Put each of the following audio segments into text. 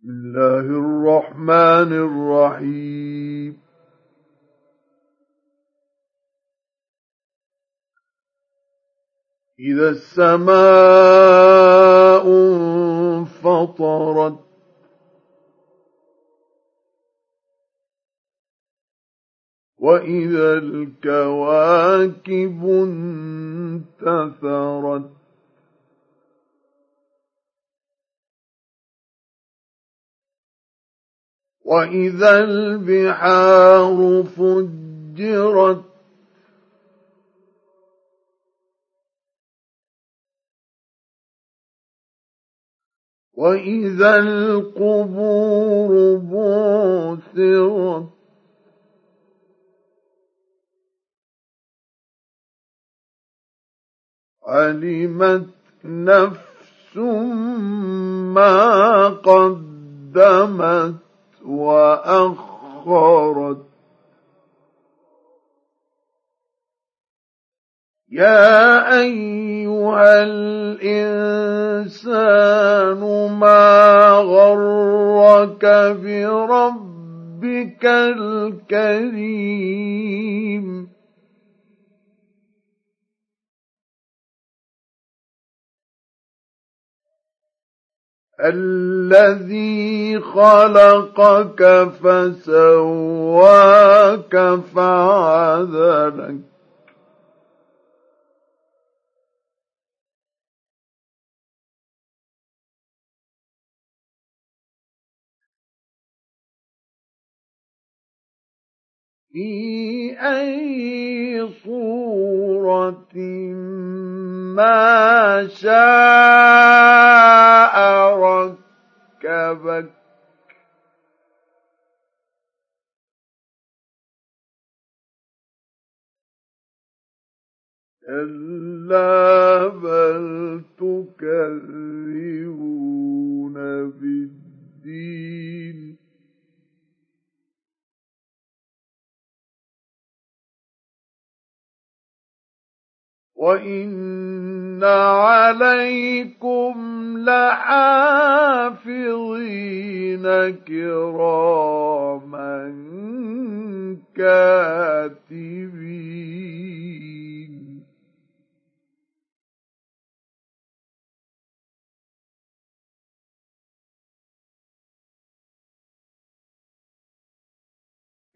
بسم الله الرحمن الرحيم. إذا السماء انفطرت وإذا الكواكب انتثرت وإذا البحار فجرت وإذا القبور بعثرت علمت نفس ما قدمت وأخرت. يا أيها الإنسان ما غرك بربك الكريم؟ الذي خلقك فسواك فعدلك. في أي صورة ما شاء كلا بل تكذبون بالدين. وإن عليكم لحافظين كراما.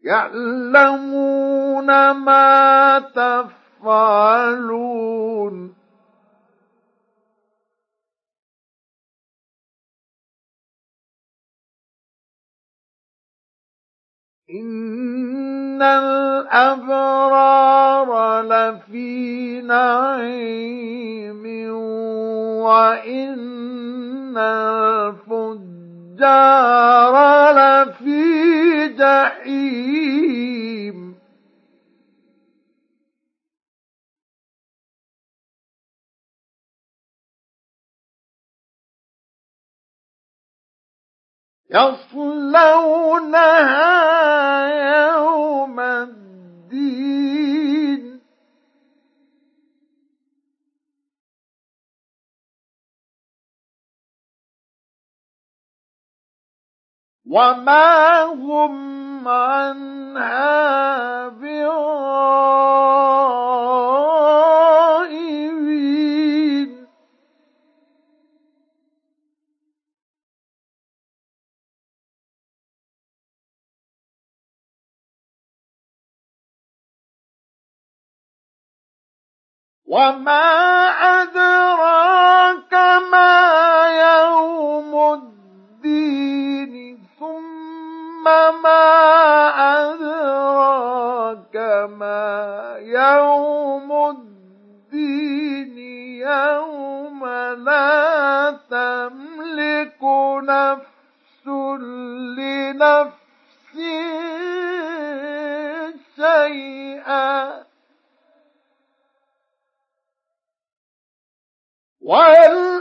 يعلمون ما تفعلون. إن الأبرار لفي نعيم وإن الفجار لفي جحيم يصلونها يوم الدين. وما هم عنها بغائبين وما أدراك يوم الدين يوم لا تملك نفس لنفس شيئا. وَالْ